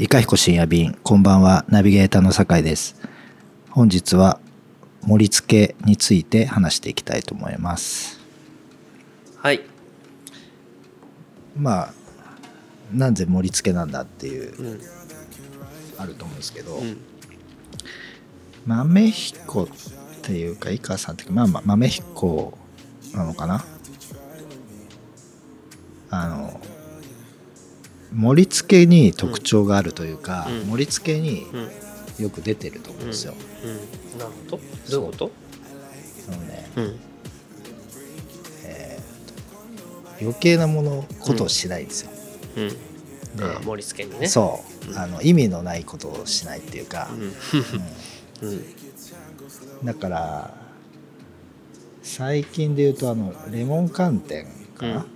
いかひこ深夜便こんばんはナビゲーターの酒井です。本日は盛り付けについて話していきたいと思います。はい。まあなぜ盛り付けなんだっていううん。あると思うんですけど、うん。豆彦っていうか井川さんっていうかまあまあ豆彦なのかな？あの盛り付けに特徴があるというか、うん。盛り付けにうん。よく出てると思うんですよ、うん。なるほど。どういうこと？そのねうん。余計なものことをしないんですよ、盛り付けにね。そう、うん。あの意味のないことをしないっていうか、だから最近で言うとあのレモン寒天かな、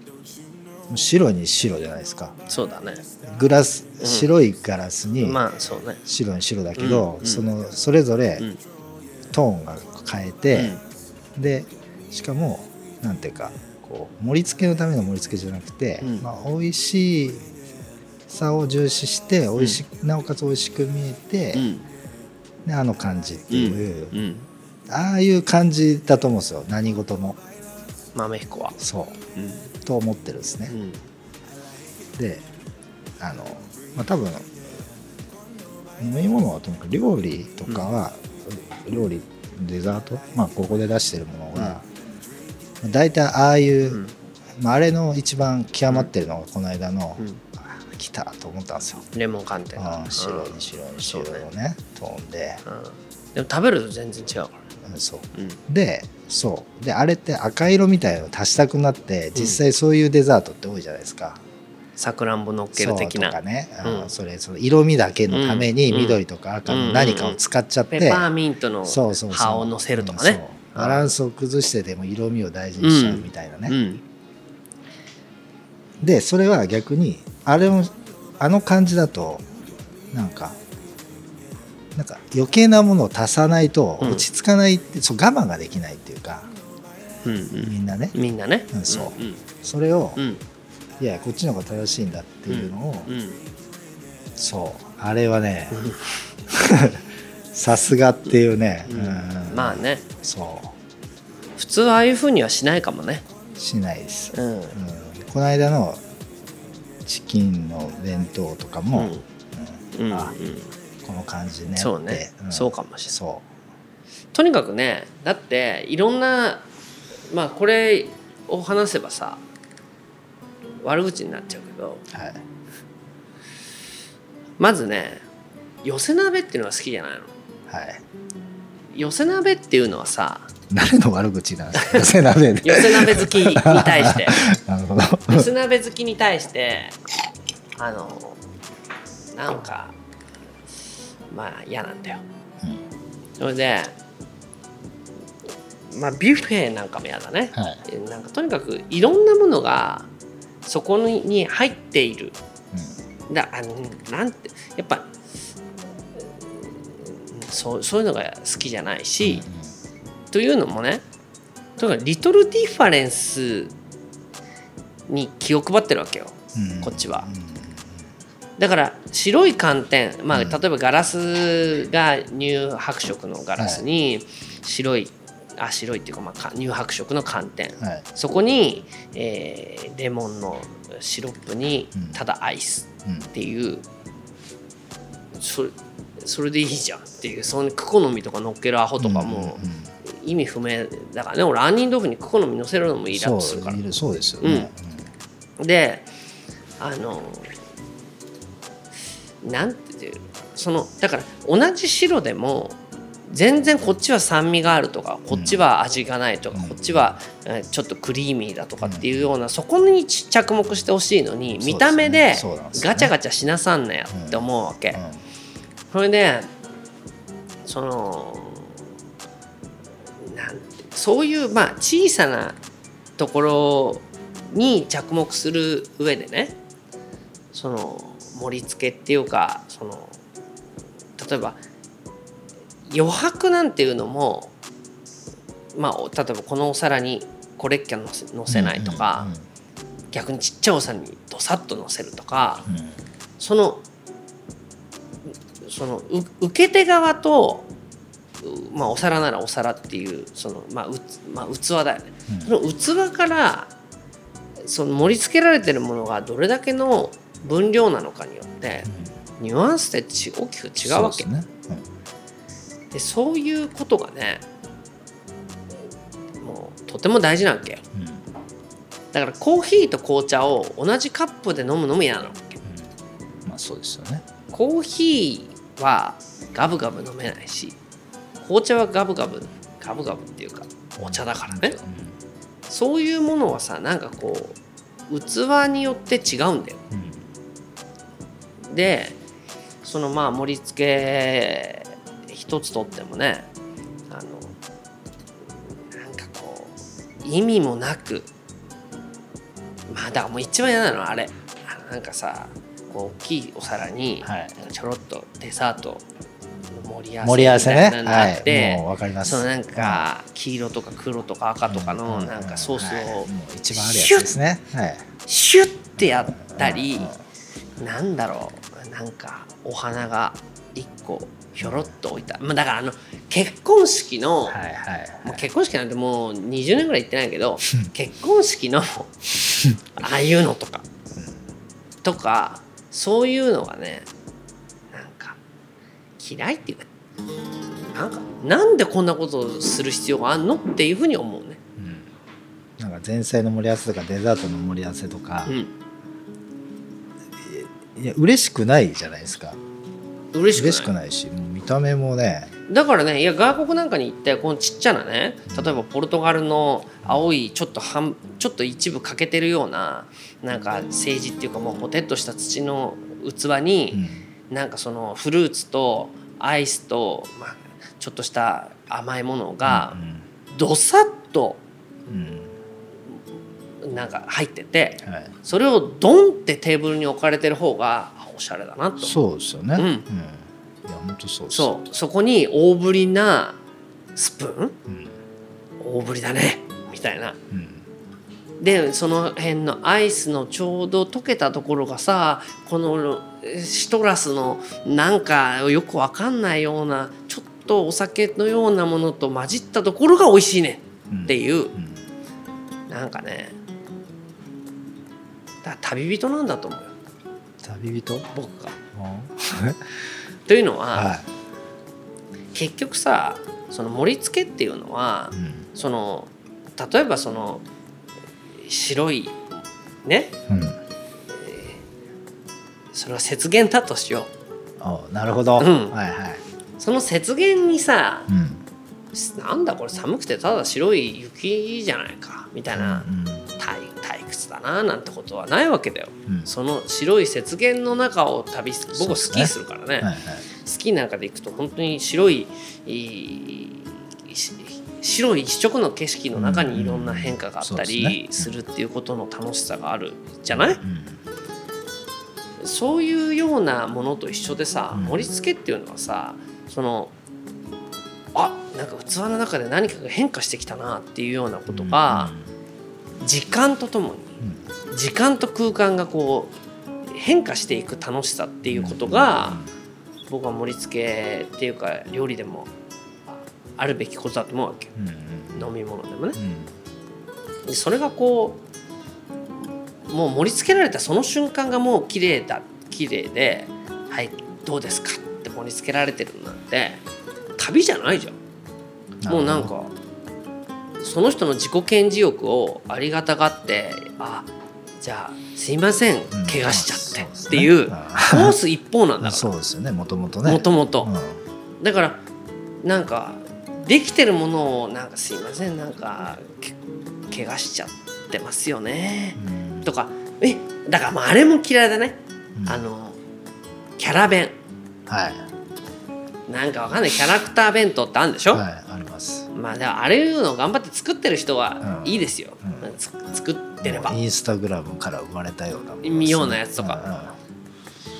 白に白じゃないですか。そうだね。グラスうん。白いガラスにまあそうね。白に白だけど、うんそのそれぞれうん。トーンが変えて、でしかもなんていうかこう盛り付けのための盛り付けじゃなくて、うん。まあ、美味しさを重視して美味し、なおかつ美味しく見えて、うん。であの感じっていう、うん。ああいう感じだと思うんですよ。何事も。豆彦は。そう。うんと思ってるんですね、うん。であのまあ多分飲み物はとにかく料理とかは、料理デザートまあここで出してるものが、大体ああいう、うん。まあ、あれの一番極まってるのがこの間の、来たと思ったんですよ、レモン寒天。うん、白うんに白にそうね。ねトーンで、うんでも食べると全然違うかうんそう。らうん。でそう。であれって赤色みたいのを足したくなって実際そういうデザートって多いじゃないですか、さくらんぼ乗っける的そうとなかね、うん。うん。それその色味だけのためにうん。緑とか赤の何かを使っちゃって、ペパーミントのそうそうそう。葉を乗せるとかね。バランスを崩してでも色味を大事にしちゃうみたいなね、うん。でそれは逆にあれをあの感じだとなんかなんか余計なものを足さないとうん。落ち着かないって、そう我慢ができないっていうかうんうん。みんなね。みんなね。うんそう。うんそれを、うん。いやこっちの方が正しいんだっていうのを、うん。そう。あれはね さすがっていうね、うん。うん。まあね。そ普通ああいうふうにはしないかもね。うしないです、うん。うん。この間のチキンの弁当とかも、うん。うん。うんの感じねそうね。って。そうかもしれない。そとにかくねだっていろんなまあこれを話せばさ悪口になっちゃうけどうはい。まずね寄せ鍋っていうのが好きじゃないの。はい。寄せ鍋っていうのはさ誰の悪口なんですか？寄せ鍋で。寄せ鍋好きに対して。なるほど。寄せ鍋好きに対してあのなんかまあ嫌なんだよ。それでまあビュッフェなんかも嫌だね、はい、なんかとにかくいろんなものがそこに入っている。だあのなんてやっぱうんそうそういうのが好きじゃないし、というのもねとにかくリトルディファレンスに気を配ってるわけよ。うんうん。こっちは。うんだから白い寒天、まあ、うん。例えばガラスが乳白色のガラスに白い、あ白いっていうか,、まあか、乳白色の寒天。はい。そこに、えーレモンのシロップにうん。ただアイスうんっていう、それそれでいいじゃんっていうそのクコの実とか乗っけるアホとかもうんうんうん。意味不明だからね。俺杏仁豆腐にクコの実乗せるのもイラッとするから。そうですよね、であのなんていうそのだから同じ白でも全然こっちは酸味があるとかこっちは味がないとか、うん。こっちはえーちょっとクリーミーだとかっていうような、そこに着目してほしいのに、見た目でガチャガチャしなさんなやって思うわけ。うん。うん。それでそのなんてそういうまあ小さなところに着目する上でねその盛り付けっていうかその例えば余白なんていうのもまあお例えばこのお皿にこれっきゃのせのせないとか、逆にちっちゃいお皿にどさっとのせるとか、うん。うんそのそのう受け手側と、うまあ、お皿ならお皿っていうその、まあうまあ、器だよね、その器からその盛り付けられてるものがどれだけの分量なのかによって、ニュアンスってち大きく違うわけ。そうですね。でそういうことがねもうとても大事なわけよ。うん。うんだからコーヒーと紅茶を同じカップで飲むのも嫌なわけ。まあそうですよね。コーヒーはガブガブ飲めないし紅茶はガブガブガブガブっていうかお茶だからね。そういうものはさなんかこう器によって違うんだよ。うんでそのまあ盛り付け一つとってもねあのなんかこう意味もなくまあだからもう一番嫌なのはあれ。なんかさこう大きいお皿にちょろっとデザートの盛り合わせみたいなのがあって、はい。もうわかります。そのなんか黄色とか黒とか赤とかのうん。なんかソースはい。を一番あるやつですね。はい。シュッてやったりうんなんだろう。なんかお花が一個ひょろっと置いた、まあ、だからあの結婚式の、はいはいもう結婚式なんてもう20年ぐらい行ってないけど結婚式のああいうのとかとかそういうのがねなんか嫌いっていうかなんかなんでこんなことをする必要があんのっていうふうに思うね。なんか前菜の盛り合わせとかデザートの盛り合わせとか、うん、いや嬉しくないじゃないですか。嬉しくない？嬉しくないし見た目もね。だからねいや外国なんかに行ってこのちっちゃなね例えばポルトガルの青いちょっと半ちょっと一部欠けてるようななんか政治っていうかもうポテッとした土の器うに、ん。なんかそのフルーツとアイスと、まあ、ちょっとした甘いものがどさっとうんなんか入っててうんはい、それをドンってテーブルに置かれてる方があおしゃれだなと。そうですよね。うん。いや本当そうです。そう。そこに大ぶりなスプーン？うん。大ぶりだね。みたいな。うん。でその辺のアイスのちょうど溶けたところがさこのえシトラスのなんかよくわかんないようなちょっとお酒のようなものと混じったところが美味しいねうんっていう。うん。なんかねだ旅人なんだと思うよ。旅人？僕が。うん。というのは、は結局さその盛り付けっていうのは、い、うん。その例えばその白いね？うん、それは雪原だとしよう。おなるほど、うん。はいはい、その雪原にさうん、なんだこれ寒くてただ白い雪じゃないかみたいな。うんななんてことはないわけだよ。うん。その白い雪原の中を旅す僕はスキーするからね。はいはい。スキーなんかで行くと本当に白い白い一色の景色の中にいろんな変化があったりね。するっていうことの楽しさがあるじゃない？うんそういうようなものと一緒でさうん。盛り付けっていうのはさそのあなんか器の中で何かが変化してきたなっていうようなことが時間とともうんに時間と空間がこう変化していく楽しさっていうことが僕は盛り付けっていうか料理でもああるべきことだと思うわけ飲み物でもね。うん。でそれがこうもう盛り付けられたその瞬間がもう綺麗だ綺麗で「はいどうですか?」って盛り付けられてるなんて旅じゃないじゃん。もうなんかその人の自己顕示欲をありがたがってあじゃあすいません。うん。怪我しちゃって。っていううんコース一方なんだか そうですよね。もともとね。らもともとうん。だからなんかできてるものをなんかすいません。なんかけ怪我しちゃってますよね。うん。とかえだからもうあれも嫌いだね。うん。あのキャラ弁。はい。なんかわかんない。キャラクター弁当ってあるんでしょ、はいあります。まあでもあれいうのを頑張って作ってる人はうん。いいですよ、うん。つ作ってれば。インスタグラムから生まれたようなもね。ようなやつとか。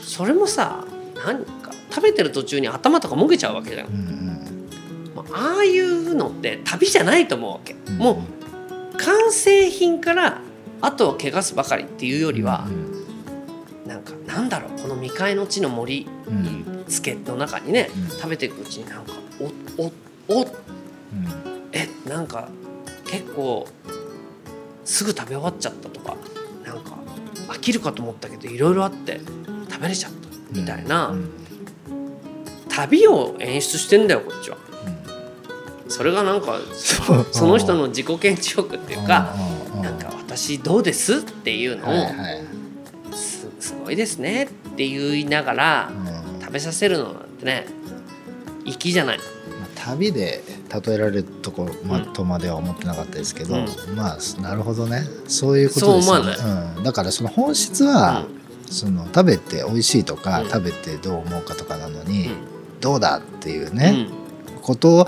それもさ何か食べてる途中に頭とかもげちゃうわけじゃん。うんうん。まあああいうのって旅じゃないと思うわけ、うんもう完成品からあとは汚すばかりっていうよりはう、んなんかなんだろうこの未開の地の森うん。助っの中にね、うん。食べていくうちになんかおおおうん。えなんか結構すぐ食べ終わっちゃったとかなんか飽きるかと思ったけどいろいろあって食べれちゃったみたいな、うん旅を演出してんだよこっちは。それがなんか その人の自己顕示欲っていうかうんなんか私どうですっていうのをすすごいですねって言いながらうん。食べさせるのなんてね粋じゃない。まあ旅で例えられるとこまうん。とまでは思ってなかったですけど、うん。まあなるほどね。そういうことですよね。そうん、だからその本質は、その食べて美味しいとか、うん。食べてどう思うかとかなのに、うん。どうだっていううん。ね、こと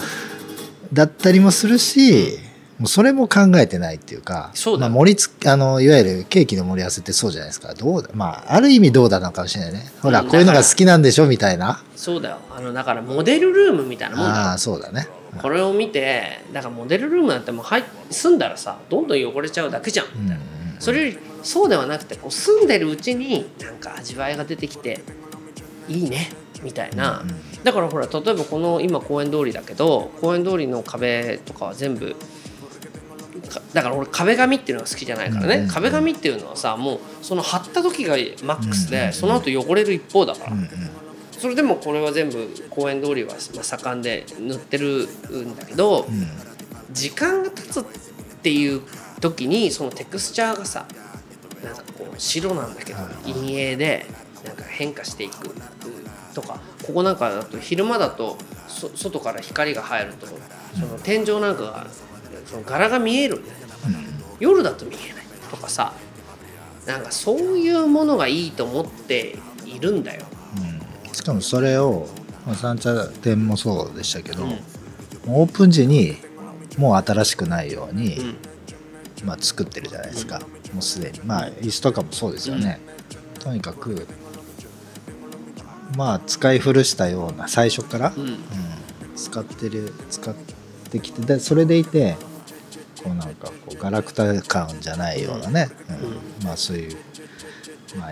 だったりもするし、もうそれも考えてないっていうかそうまあ、盛りつあのいわゆるケーキの盛り合わせってそうじゃないですか。どうだまあある意味どうだなのかもしれないね。ほら、うん。こういうのが好きなんでしょみたいな。そうだよ。あのだからモデルルームみたいなもんだよ。ああそうだねこれを見てだからモデルルームなんてもう住んだらさどんどん汚れちゃうだけじゃん、うんうんそれよりそうではなくてこう住んでるうちになんか味わいが出てきていいねみたいな、うんだからほら例えばこの今公園通りだけど公園通りの壁とかは全部かだから俺壁紙っていうのが好きじゃないからね、壁紙っていうのはさもうその貼った時がマックスで、その後汚れる一方だから、それでもこれは全部公園通りはまあ盛んで塗ってるんだけど、うん時間が経つっていう時にそのテクスチャーがさなんかこう白なんだけど陰影でなんか変化していくとかここなんかだと昼間だとそ外から光が入るとその天井なんかがその柄が見えるんだよ夜だと見えないとかさなんかそういうものがいいと思っているんだよ。うんしかもそれを、まあ、三茶店もそうでしたけど、うん。オープン時にもう新しくないように、うん。まあ、作ってるじゃないですか、もうすでに。まあ椅子とかもそうですよね、とにかくまあ使い古したような最初から、うん。うん使ってる使ってきてでそれでいてこうなんかこうガラクタ感じゃないようなね、うん。まあそういう、まあ、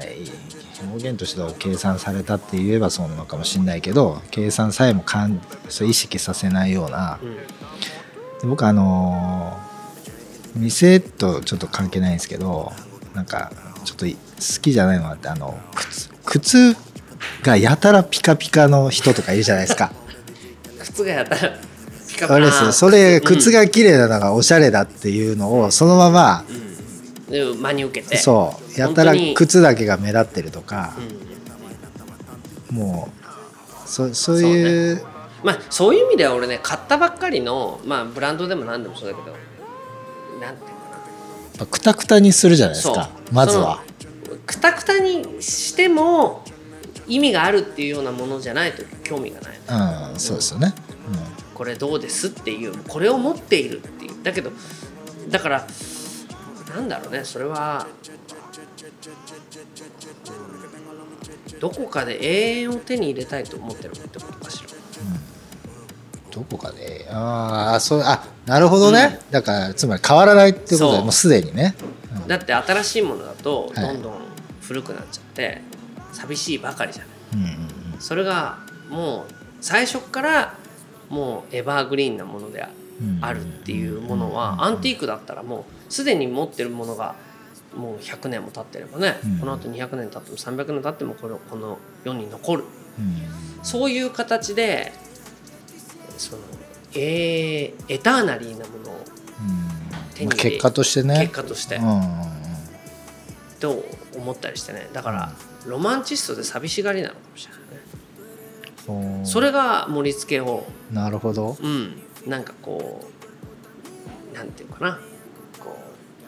表現としては計算されたって言えばそうなのかもしれないけど計算さえもかんそう意識させないような。うん。で僕あのー店とちょっと関係ないんですけどなんかちょっと好きじゃないのがあってあの靴靴がやたらピカピカの人とかいるじゃないですか。靴がやったらピカピカ。あれですよ。それ靴が綺麗なのがおしゃれだっていうのをそのまま、で真に受けて。そう。やたら靴だけが目立ってるとかう、んもうそそういうまあそういう意味では俺ね買ったばっかりのまあブランドでも何でもそうだけどなんていうのかくたくたにするじゃないですかまずは。くたくたにしても意味があるっていうようなものじゃないと興味がない。うん、そうですよね。これどうですっていうこれを持っているっていう。だけどだからなんだろうね。それはうんどこかで永遠を手に入れたいと思ってるってことかしら。どこかでああそうあなるほどね、だからつまり変わらないってことそう。でもうすでにね。だって新しいものだとはい。どんどん古くなっちゃって寂しいばかりじゃない。うんうんうん。それがもう最初からもうエバーグリーンなものであるっていうものはアンティークだったらもうすでに持ってるものがもう100年も経ってればね、うん。このあと200年経っても300年経ってもこのこの世に残る。うん。そういう形でそのえーエターナリーなものを手に入れ結果としてね。結果として。うんうんうん。と思ったりしてね。だからロマンチストで寂しがりなのかもしれないね。それが盛り付けをなるほど。うん。なんかこうなんていうかな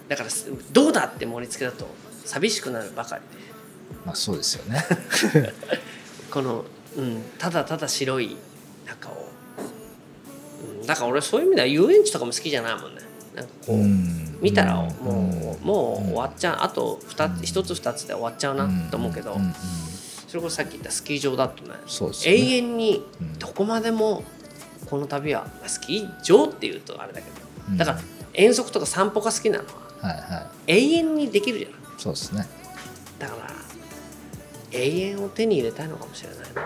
だからすどうだって盛り付けだと寂しくなるばかり。でまあそうですよね。この、うん、ただただ白い中を、うん、だから俺そういう意味では遊園地とかも好きじゃないもんね。なんかこう、うん。見たらんもう,、もう終わっちゃう。あと2つ一つ二つで終わっちゃうなと思うけど、それこそさっき言ったスキー場だとねね。永遠にうん。どこまでもこの旅はまあスキー場っていうとあれだけうん。どだから遠足とか散歩が好きなのははいは永遠にできるじゃないいそうですね。だから永遠を手に入れたいのかもしれないな。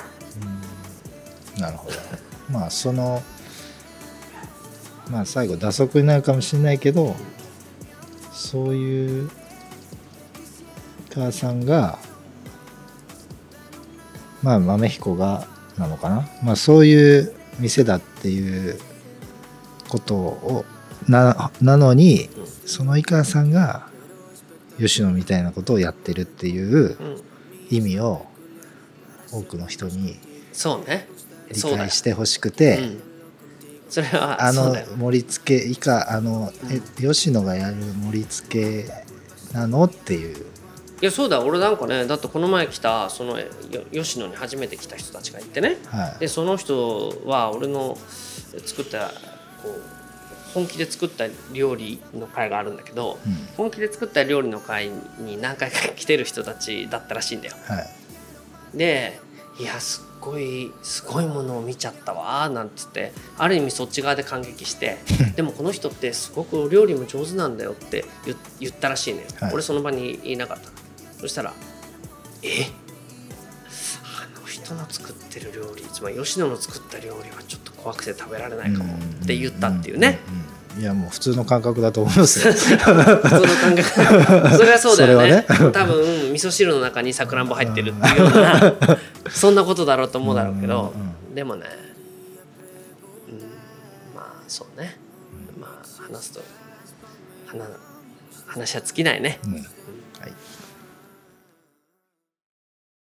うん。なるほど。まあそのまあ最後打足になるかもしれないけどそういう母さんがまあ豆彦がなのかな。まあそういう店だっていうことをななのにその井川さんが吉野みたいなことをやってるっていううん。意味を多くの人に理解してほしくて、うん、それはあのそうだよ。盛り付け以下あの、え吉野がやる盛り付けなのっていう。いやそうだ俺なんかねだってこの前来たそのよ吉野に初めて来た人たちがいてね。はい。でその人は俺の作ったこう本気で作った料理の会があるんだけど、うん。本気で作った料理の会に何回か来てる人たちだったらしいんだよ。はい。でいやすっごいすごいものを見ちゃったわなんつってある意味そっち側で感激して でもこの人ってすごくお料理も上手なんだよって言言ったらしいのよ、はい。俺その場にいなかったの。そしたら「え？あの人の作ってる料理つまり吉野の作った料理はちょっと怖くて食べられないかも」って言ったっていうね。いやもう普通の感覚だと思いますよ。普通の感覚。それはそうだよね。それは多分味噌汁の中にさくらんぼ入ってるっていうような そんなことだろうと思うだろうけどうんでもね、うん、まあそうね。まあ話すと話話は尽きないね、うんうん